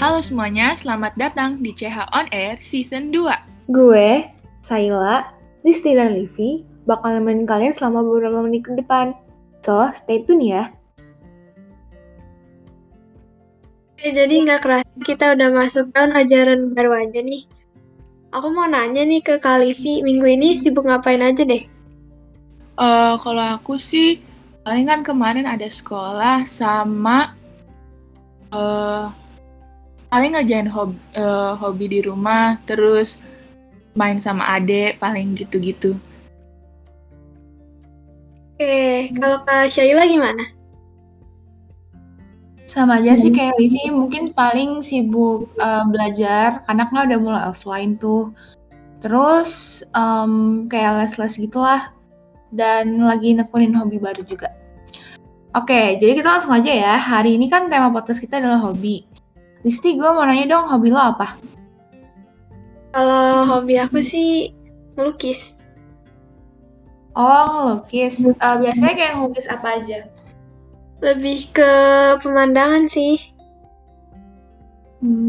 Halo semuanya, selamat datang di CH On Air Season 2. Gue, Saila, Disti dan Livi bakal nemenin kalian selama beberapa menit ke depan. So, stay tune ya. Oke, jadi nggak kerasa kita udah masuk tahun ajaran baru aja nih. Aku mau nanya nih ke Kak Livi, minggu ini sibuk ngapain aja deh? Eh, kalau aku sih, paling kan kemarin ada sekolah sama eh paling ngerjain hobi, eh, hobi di rumah, terus main sama adek, paling gitu-gitu. Oke, kalau Kak Syaila gimana? Sama aja sih kayak Livi, mungkin paling sibuk uh, belajar karena kan udah mulai offline tuh. Terus um, kayak les-les gitulah dan lagi nekunin hobi baru juga. Oke, jadi kita langsung aja ya. Hari ini kan tema podcast kita adalah hobi. Listi, gue mau nanya dong, hobi lo apa? Kalau hobi aku sih melukis. Oh, ngelukis. Uh, biasanya kayak ngelukis apa aja? Lebih ke pemandangan sih. Hmm.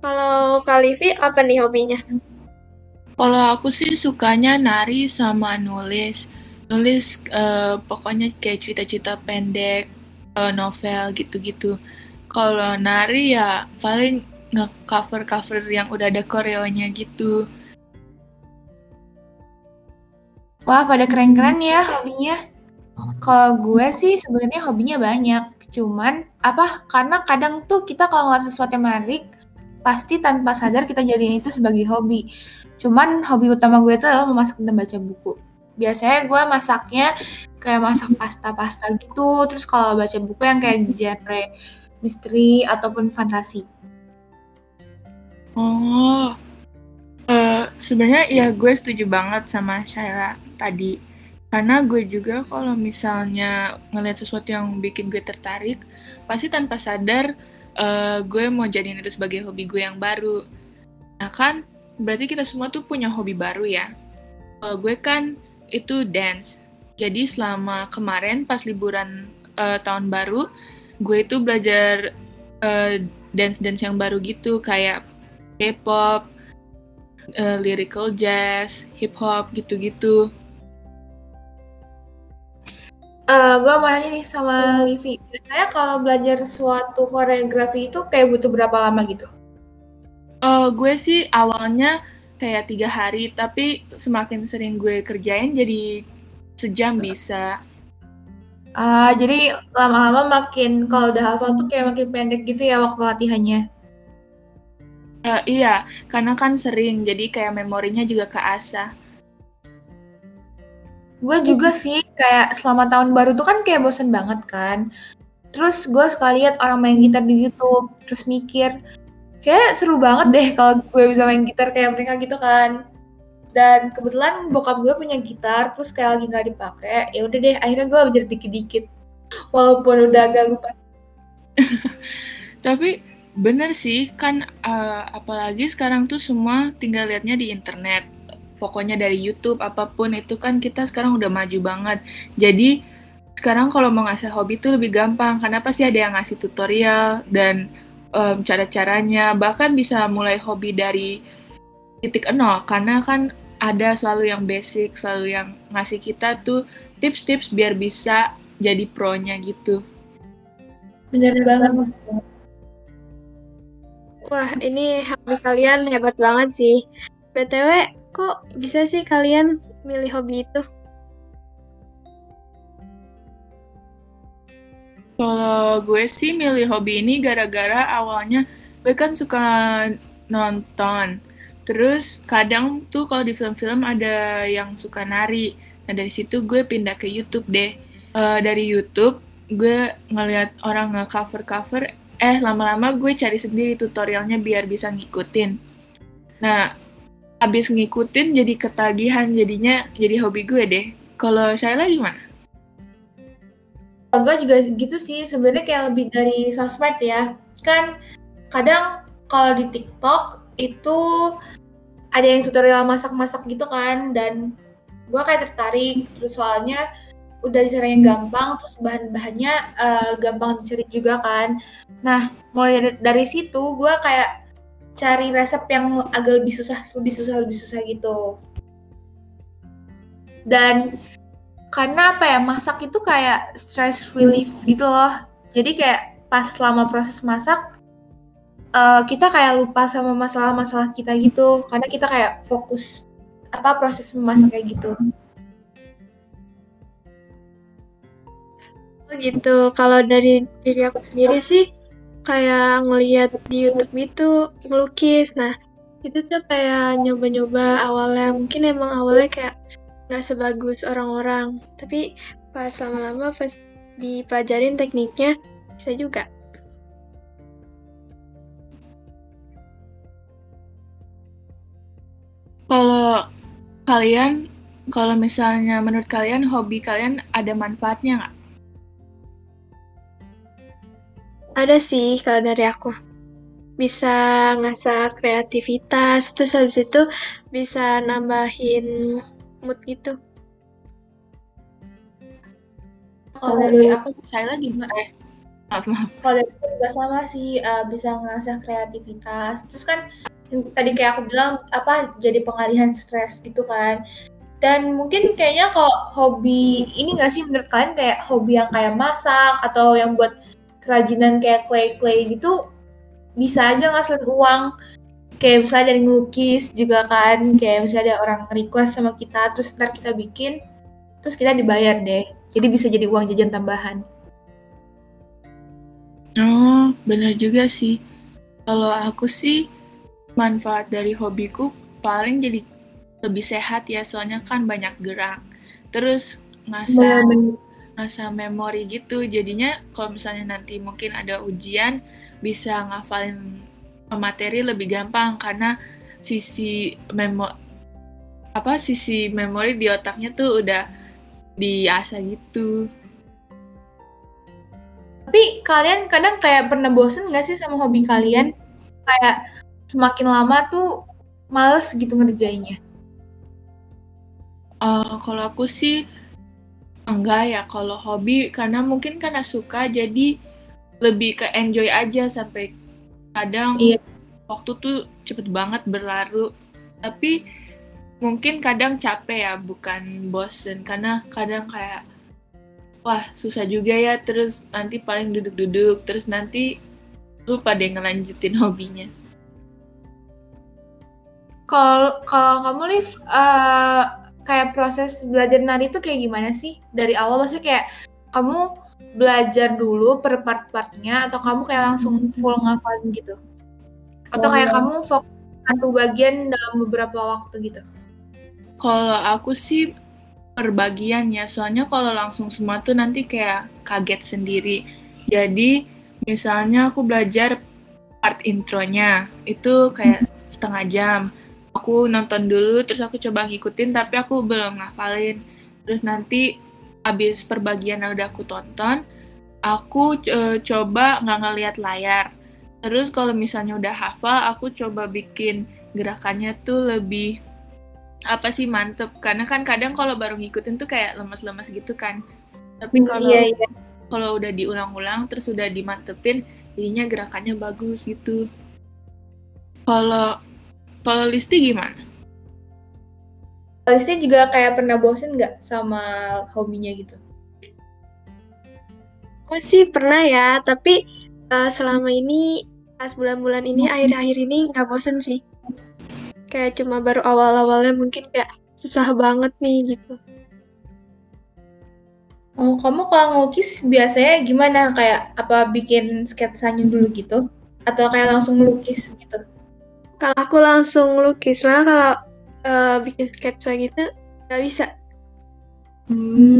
Kalau Kak Livi apa nih hobinya? Kalau aku sih sukanya nari sama nulis. Nulis eh, pokoknya kayak cerita-cerita pendek, eh, novel gitu-gitu. Kalau nari ya paling nge-cover-cover yang udah ada koreonya gitu. Wah, pada keren-keren ya hobinya. Kalau gue sih sebenarnya hobinya banyak. Cuman apa? Karena kadang tuh kita kalau ngeliat sesuatu yang menarik, pasti tanpa sadar kita jadiin itu sebagai hobi. Cuman hobi utama gue itu adalah memasak dan baca buku. Biasanya gue masaknya kayak masak pasta-pasta gitu. Terus kalau baca buku yang kayak genre misteri ataupun fantasi. Oh, eh, sebenarnya ya gue setuju banget sama Shaila tadi. Karena gue juga kalau misalnya ngeliat sesuatu yang bikin gue tertarik, pasti tanpa sadar eh, gue mau jadiin itu sebagai hobi gue yang baru. Nah kan, berarti kita semua tuh punya hobi baru ya. Kalau gue kan itu dance. Jadi selama kemarin pas liburan eh, tahun baru, gue itu belajar eh, dance-dance yang baru gitu, kayak K-pop, eh, lyrical jazz, hip hop gitu-gitu. Eh, gue mau nanya nih sama Livi. Biasanya kalau belajar suatu koreografi itu kayak butuh berapa lama gitu? Eh, gue sih awalnya kayak tiga hari, tapi semakin sering gue kerjain jadi sejam bisa. Ah, jadi lama-lama makin kalau udah hafal tuh kayak makin pendek gitu ya waktu latihannya. Eh, iya, karena kan sering, jadi kayak memorinya juga keasah. Gue juga sih kayak selama tahun baru tuh kan kayak bosen banget kan. Terus gue suka lihat orang main gitar di YouTube, terus mikir kayak seru banget deh kalau gue bisa main gitar kayak mereka gitu kan. Dan kebetulan bokap gue punya gitar, terus kayak lagi nggak dipakai, ya udah deh akhirnya gue belajar dikit-dikit, walaupun udah agak lupa. Tapi bener sih, kan eh, apalagi sekarang tuh semua tinggal liatnya di internet. Pokoknya dari YouTube, apa pun itu kan kita sekarang udah maju banget. Jadi sekarang kalau mau ngasih hobi tuh lebih gampang, karena pasti ada yang ngasih tutorial dan em, cara-caranya. Bahkan bisa mulai hobi dari titik nol, karena kan ada selalu yang basic, selalu yang ngasih kita tuh tips-tips biar bisa jadi pro-nya gitu. Bener banget. Wah, ini hobi kalian hebat banget sih. BTW, kok bisa sih kalian milih hobi itu? Kalau gue sih milih hobi ini gara-gara awalnya gue kan suka nonton. Terus kadang tuh kalau di film-film ada yang suka nari. Nah dari situ gue pindah ke YouTube deh. Eh, dari YouTube gue ngeliat orang nge-cover-cover, eh lama-lama gue cari sendiri tutorialnya biar bisa ngikutin. Nah, abis ngikutin jadi ketagihan jadinya jadi hobi gue deh. Kalau Shaila gimana? Gue juga gitu sih sebenarnya kayak lebih dari sosmed ya kan kadang kalau di TikTok itu ada yang tutorial masak-masak gitu kan dan gue kayak tertarik terus soalnya udah cara yang gampang, terus bahan-bahannya uh, gampang dicari juga kan. Nah, mulai dari situ gue kayak cari resep yang agak lebih susah, lebih susah, lebih susah gitu. Dan karena apa ya masak itu kayak stress relief gitu loh. Jadi kayak pas selama proses masak uh, kita kayak lupa sama masalah-masalah kita gitu karena kita kayak fokus apa proses memasak kayak gitu. Oh gitu. Kalau dari diri aku sendiri sih kayak ngelihat di YouTube itu ngelukis. Nah, itu tuh kayak nyoba-nyoba awalnya mungkin emang awalnya kayak nggak sebagus orang-orang. Tapi pas lama-lama pas dipelajarin tekniknya bisa juga. Kalau kalian, kalau misalnya menurut kalian hobi kalian ada manfaatnya nggak? Ada sih kalau dari aku. Bisa ngasah kreativitas, terus habis itu bisa nambahin mood gitu. Kalau dari aku, saya lagi eh, maaf maaf. Kalau dari juga sama sih uh, bisa ngasah kreativitas. Terus kan tadi kayak aku bilang apa jadi pengalihan stres gitu kan. Dan mungkin kayaknya kalau hobi ini gak sih menurut kalian kayak hobi yang kayak masak atau yang buat kerajinan kayak clay clay gitu bisa aja ngasilin uang kayak misalnya dari ngelukis juga kan kayak misalnya ada orang request sama kita terus ntar kita bikin terus kita dibayar deh jadi bisa jadi uang jajan tambahan Oh, benar juga sih. Kalau aku sih manfaat dari hobiku paling jadi lebih sehat ya, soalnya kan banyak gerak. Terus ngasah ngasah memori gitu. Jadinya kalau misalnya nanti mungkin ada ujian bisa ngafalin materi lebih gampang karena sisi memo apa sisi memori di otaknya tuh udah diasah gitu. Tapi kalian kadang kayak pernah bosen gak sih sama hobi kalian? Kayak semakin lama tuh males gitu ngerjainnya. Uh, kalau aku sih enggak ya kalau hobi karena mungkin karena suka jadi lebih ke enjoy aja sampai kadang iya. waktu tuh cepet banget berlalu. Tapi mungkin kadang capek ya bukan bosen. Karena kadang kayak wah susah juga ya terus nanti paling duduk-duduk terus nanti lu pada ngelanjutin hobinya. Kalau kalau kamu liv uh, kayak proses belajar nari itu kayak gimana sih? Dari awal maksudnya kayak kamu belajar dulu per part-partnya atau kamu kayak langsung full ngafalin gitu? Atau kayak kamu fokus satu bagian dalam beberapa waktu gitu? Kalau aku sih perbagian ya soalnya kalau langsung semua tuh nanti kayak kaget sendiri. Jadi misalnya aku belajar part intronya itu kayak setengah jam. Aku nonton dulu terus aku coba ngikutin tapi aku belum ngafalin. Terus nanti habis perbagian yang udah aku tonton aku e, coba nggak ngeliat layar terus kalau misalnya udah hafal aku coba bikin gerakannya tuh lebih apa sih mantep karena kan kadang kalau baru ngikutin tuh kayak lemas-lemas gitu kan tapi hmm, kalau iya, iya. kalau udah diulang-ulang terus udah dimantepin jadinya gerakannya bagus gitu kalau kalau Listi gimana? Listi juga kayak pernah bosen nggak sama hobinya gitu? Aku sih pernah ya, tapi uh, selama ini pas bulan-bulan ini akhir-akhir ini nggak bosen sih kayak cuma baru awal-awalnya mungkin kayak susah banget nih gitu. Oh, kamu kalau ngelukis biasanya gimana? Kayak apa bikin sketsanya dulu gitu? Atau kayak langsung melukis gitu? Kalau aku langsung lukis, malah kalau uh, bikin sketsa gitu nggak bisa. Hmm.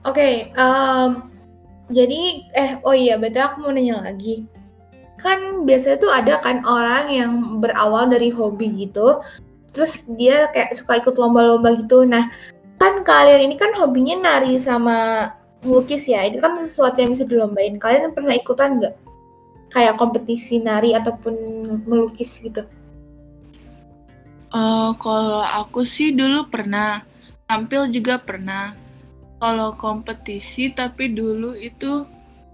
Oke, okay, um, jadi eh oh iya betul aku mau nanya lagi. Kan biasanya tuh ada kan orang yang berawal dari hobi gitu, terus dia kayak suka ikut lomba-lomba gitu. Nah, kan kalian ini kan hobinya nari sama melukis ya. Ini kan sesuatu yang bisa dilombain. Kalian pernah ikutan nggak? kayak kompetisi nari ataupun melukis gitu? Uh, kalau aku sih dulu pernah tampil juga pernah. Kalau kompetisi tapi dulu itu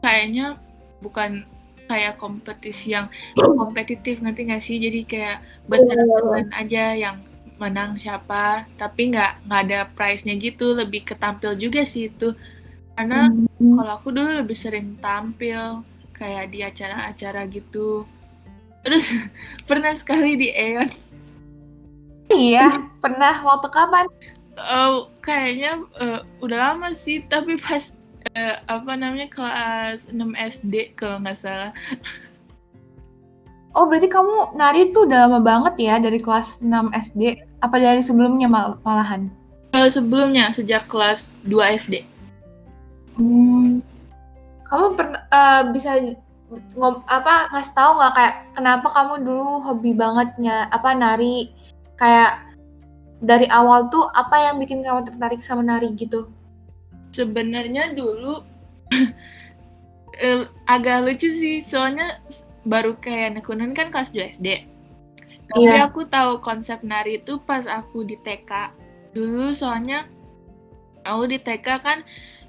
kayaknya bukan kayak kompetisi yang kompetitif ngerti gak sih? Jadi kayak buat teman aja yang menang siapa tapi nggak nggak ada prize-nya gitu lebih ketampil juga sih itu karena hmm. kalau aku dulu lebih sering tampil kayak di acara-acara gitu terus pernah sekali di Eon iya pernah waktu kapan uh, kayaknya uh, udah lama sih tapi pas uh, apa namanya kelas 6 SD kalau nggak salah Oh berarti kamu nari tuh udah lama banget ya dari kelas 6 SD? Apa dari sebelumnya mal malahan? Uh, sebelumnya sejak kelas 2 SD. Hmm. Kamu pernah uh, bisa ngom apa ngasih tahu nggak kayak kenapa kamu dulu hobi bangetnya apa nari kayak dari awal tuh apa yang bikin kamu tertarik sama nari gitu? Sebenarnya dulu uh, agak lucu sih soalnya baru kayak nekunin kan kelas 2 SD. Tapi yeah. aku tahu konsep nari itu pas aku di TK. Dulu soalnya aku di TK kan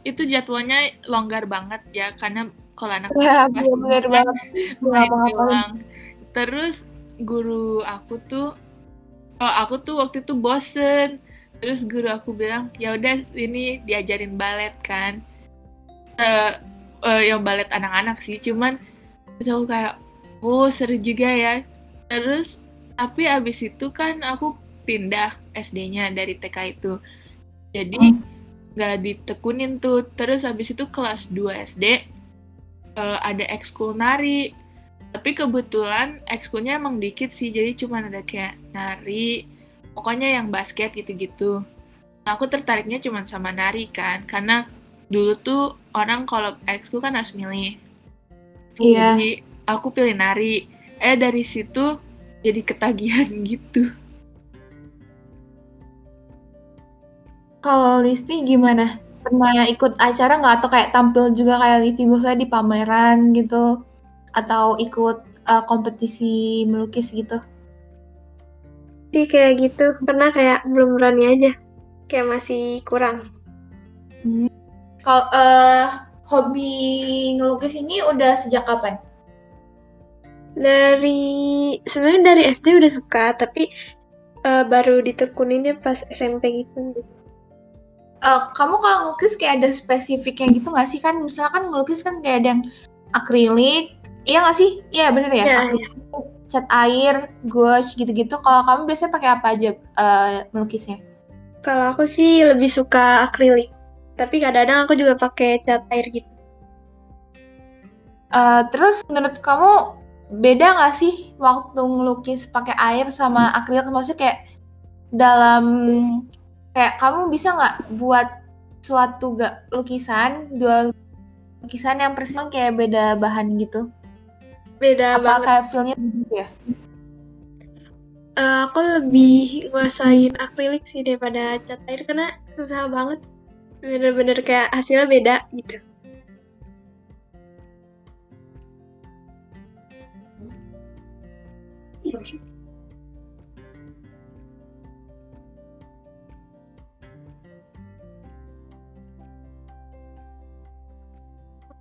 itu jadwalnya longgar banget ya karena kalau anak ya, bener banget main doang. Terus guru aku tuh oh aku tuh waktu itu bosen. Terus guru aku bilang, "Ya udah ini diajarin balet kan." Uh, uh, yang balet anak-anak sih, cuman terus aku kayak, "Oh, seru juga ya." Terus tapi abis itu kan aku pindah SD-nya dari TK itu. Jadi hmm nggak ditekunin tuh. Terus habis itu kelas 2 SD uh, ada ekskul nari. Tapi kebetulan ekskulnya emang dikit sih jadi cuma ada kayak nari pokoknya yang basket gitu-gitu. Nah, aku tertariknya cuma sama nari kan karena dulu tuh orang kalau ekskul kan harus milih. Iya. Jadi aku pilih nari. Eh dari situ jadi ketagihan gitu Kalau Listi gimana? Pernah ikut acara nggak atau kayak tampil juga kayak Livi misalnya di pameran gitu? Atau ikut uh, kompetisi melukis gitu? Sih kayak gitu, pernah kayak belum berani aja. Kayak masih kurang. Hmm. Kalau uh, hobi ngelukis ini udah sejak kapan? Dari sebenarnya dari SD udah suka, tapi uh, baru ditekuninnya pas SMP gitu uh, kamu kalau ngelukis kayak ada spesifiknya gitu nggak sih? Kan misalkan ngelukis kan kayak ada yang akrilik. Iya nggak sih? Iya bener ya, ya, ya. cat air gouache gitu-gitu. Kalau kamu biasanya pakai apa aja uh, melukisnya? Kalau aku sih lebih suka akrilik. Tapi kadang-kadang aku juga pakai cat air gitu. Uh, terus menurut kamu beda nggak sih waktu ngelukis pakai air sama akrilik? Maksudnya kayak dalam kayak kamu bisa nggak buat suatu gak lukisan dua lukisan yang persis kayak beda bahan gitu? Beda apa banget. kayak feelnya gitu ya? Uh, aku lebih nguasain akrilik sih daripada cat air karena susah banget. Bener-bener kayak hasilnya beda gitu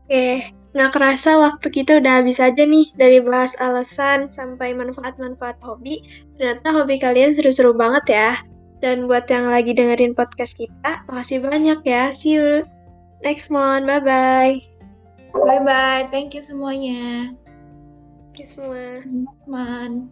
Oke, nggak kerasa waktu kita udah habis aja nih dari bahas alasan sampai manfaat-manfaat hobi. Ternyata hobi kalian seru-seru banget ya. Dan buat yang lagi dengerin podcast kita, makasih banyak ya. See you next month. Bye-bye. Bye-bye. Thank you semuanya. Thank you semua. Teman.